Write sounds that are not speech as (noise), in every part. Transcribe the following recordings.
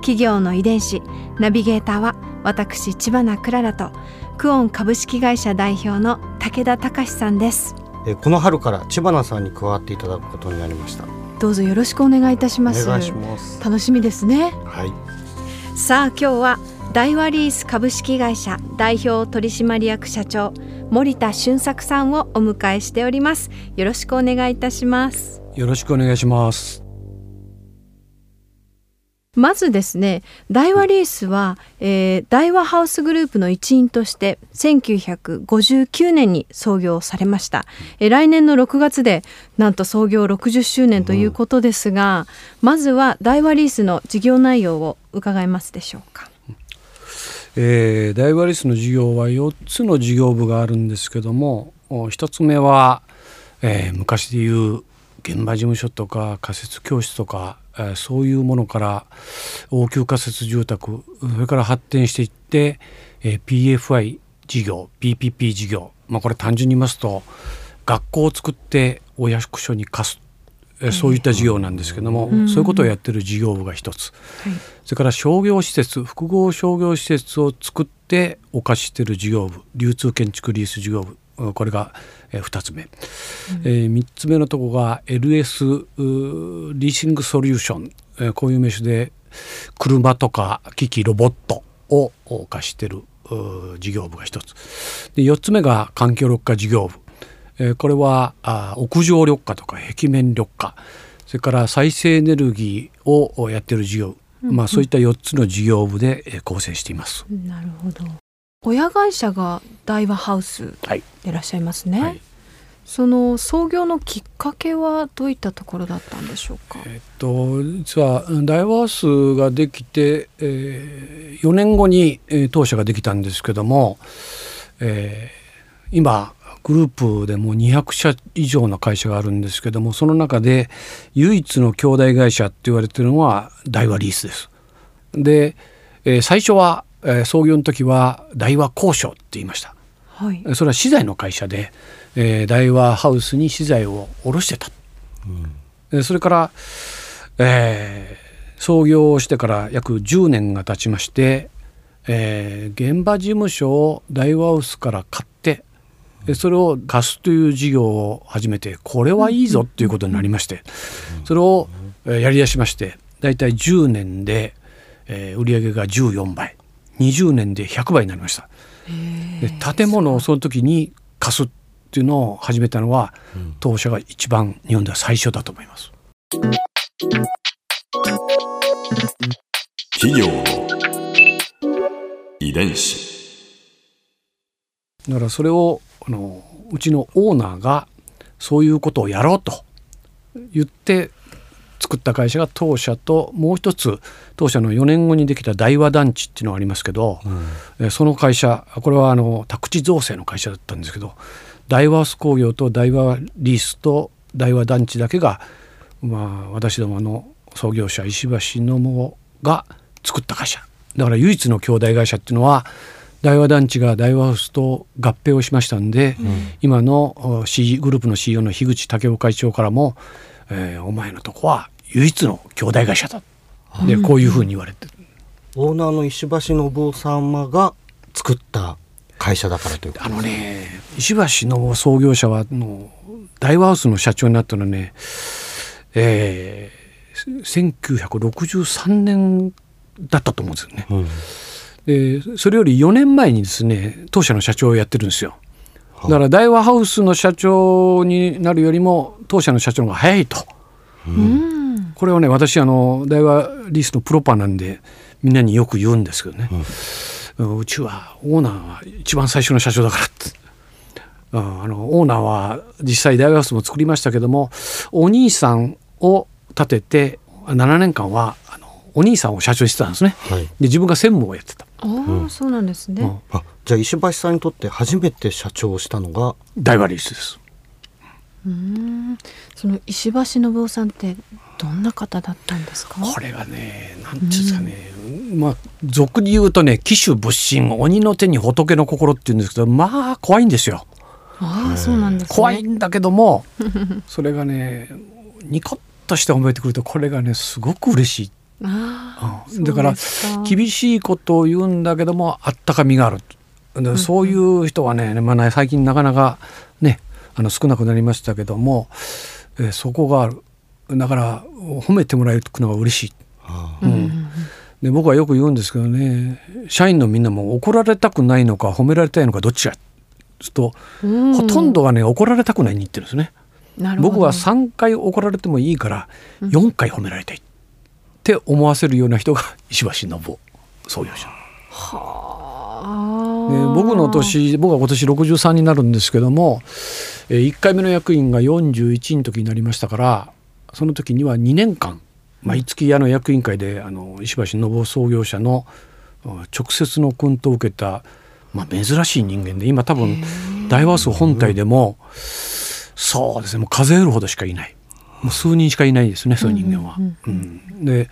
企業の遺伝子ナビゲーターは私千葉なクララとクオン株式会社代表の武田隆さんです。えこの春から千葉さんに加わっていただくことになりました。どうぞよろしくお願いいたします。お願いします。楽しみですね。はい。さあ今日は大和リース株式会社代表取締役社長森田俊作さんをお迎えしております。よろしくお願いいたします。よろしくお願いしますまずですね大和リースは、えー、大和ハウスグループの一員として1959年に創業されました、えー、来年の6月でなんと創業60周年ということですが、うん、まずは大和リースの事業内容を伺えますでしょうか。えー、大和リスの事業は4つの事業部があるんですけども1つ目は、えー、昔でいう現場事務所とか仮設教室とか、えー、そういうものから応急仮設住宅それから発展していって、えー、PFI 事業 PPP 事業、まあ、これ単純に言いますと学校を作ってお役所に貸す。そういった事業なんですけども、うん、そういうことをやってる事業部が一つ、はい、それから商業施設複合商業施設を作ってお貸ししてる事業部流通建築リース事業部これが2つ目、うん、えー、3つ目のとこが LS リーシングソリューション、えー、こういう名詞で車とか機器ロボットを貸してる事業部が1つ。で4つ目が環境緑化事業部。えこれはあ屋上緑化とか壁面緑化。それから再生エネルギーをやっている事業、うんうん、まあ、そういった4つの事業部で構成しています。なるほど親会社が大和ハウスでいらっしゃいますね、はい、その創業のきっかけはどういったところだったんでしょうか？えっと実は大和ハウスができて、えー、4年後に、えー、当社ができたんですけども、えー、今グループでも200社以上の会社があるんですけどもその中で唯一の兄弟会社って言われてるのは大和リースです。で、えー、最初は、えー、創業の時は大和交渉って言いました。はい、それは資材の会社で、えー、大和ハウスに資材を卸してた。うん、それから、えー、創業してから約10年が経ちまして、えー、現場事務所を大和ハウスから買ってそれを貸すという事業を始めてこれはいいぞっていうことになりましてそれをやりだしまして大体10年で売上が14倍20年で100倍になりました。で建物をその時に貸すっていうのを始めたのは当社が一番日本では最初だと思います。企業。の遺伝子。だからそれをあのうちのオーナーがそういうことをやろうと言って作った会社が当社ともう一つ当社の4年後にできた大和団地っていうのがありますけど、うん、その会社これはあの宅地造成の会社だったんですけど大和ス工業と大和リースと大和団地だけが、まあ、私どもの創業者石橋のもが作った会社。だから唯一の兄弟会社っていうのは大和団地が大和ハウスと合併をしましたんで、うん、今の C グループの CEO の樋口武雄会長からも、えー、お前のとこは唯一の兄弟会社だ。でこういうふうに言われてる、オーナーの石橋信夫様が作った会社だからというあのね石橋信創業者はの大和ハウスの社長になったのはね、えー、1963年だったと思うんですよね。うん。でそれより4年前にですね当社の社長をやってるんですよ。だから大和ハウスの社長になるよりも当社の社長が早いと、うん、これはね私あの大和リースのプロパなんでみんなによく言うんですけどね、うん、うちはオーナーは一番最初の社長だからってあのオーナーは実際大和ハウスも作りましたけどもお兄さんを立てて7年間はあのお兄さんを社長にしてたんですね。はいで自分が専務をやってた。ああ、そうなんですね。うんあじゃあ石橋さんにとって初めて社長をしたのが？大和リスです。うんその石橋信夫さんってどんな方だったんですか？これがね、なんていうんですかね、まあ俗に言うとね、騎手仏心、鬼の手に仏の心って言うんですけど、まあ怖いんですよ。ああ、そうなんですね。怖いんだけども、(laughs) それがね、ニコッとして褒めてくると、これがね、すごく嬉しい。ああ、うんだから厳しいことを言うんだけどもあったかみがあるでそういう人はね,、まあね、最近なかなかねあの少なくなりましたけども、えーそこがあるだから褒めてもらえるのが嬉しい、あうん。で僕はよく言うんですけどね社員のみんなも怒られたくないのか褒められたいのかどっちかちょっと、うん。ほとんどがね怒られたくないに言ってるんですね。僕は3回怒られてもいいから4回褒められたい。って思わせるような人が (laughs) 石橋信夫。創業者。はあ。で僕の年僕は今年63になるんですけども、えー1回目の役員が41の時になりましたからその時には2年間毎月あの役員会であの石橋信夫創業者のうん直接の訓導を受けた、まあ、珍しい人間で今多分大和数本体でもそうですねもう数えるほどしかいない。もう数人しかいないですねそういう人間は。うんで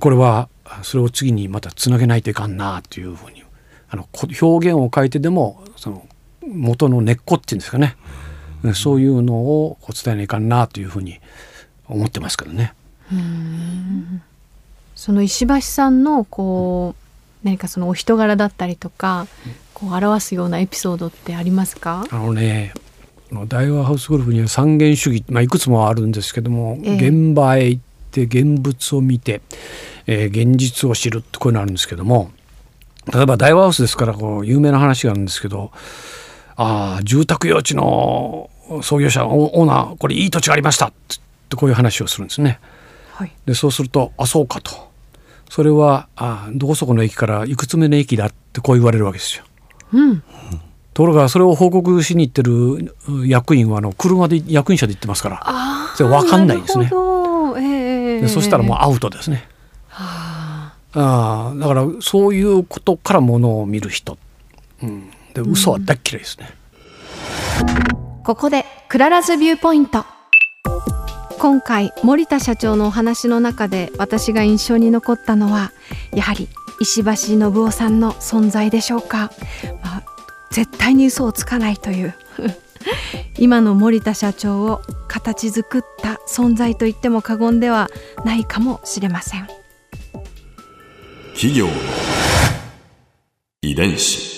これはそれを次にまたつなげないといかんなというふうにあのこ表現を変えてでもその元の根っこっていうんですかね。そういうのを伝えないかんなというふうに思ってますけどね。その石橋さんのこう何かそのお人柄だったりとかこう表すようなエピソードってありますか？あのね大和ハウスゴルフには三元主義、まあ、いくつもあるんですけども、ええ。現場へ行って現物を見て、えー現実を知るってこういうのあるんですけども例えば大和ハウスですからこう有名な話があるんですけどああ住宅用地の創業者オオーナーこれいい土地がありましたってこういう話をするんですね。はい。でそうすると「あそうか」と「それはあどこそこの駅からいくつ目の駅だ」ってこう言われるわけですよ。うん。ところがそれを報告しに行ってるう役員はあの車で役員車で行ってますから。それ分かんないですね。ええええでそしたらもうアウトですね。あ。あだからそういうことからものを見る人、うん、で嘘は大っ嫌いですね。ここでクララズビューポイント今回森田社長のお話の中で私が印象に残ったのはやはり石橋信夫さんの存在でしょうか、まあ、絶対に嘘をつかないという。(laughs) 今の森田社長を形作った存在と言っても過言ではないかもしれません。企業遺伝子。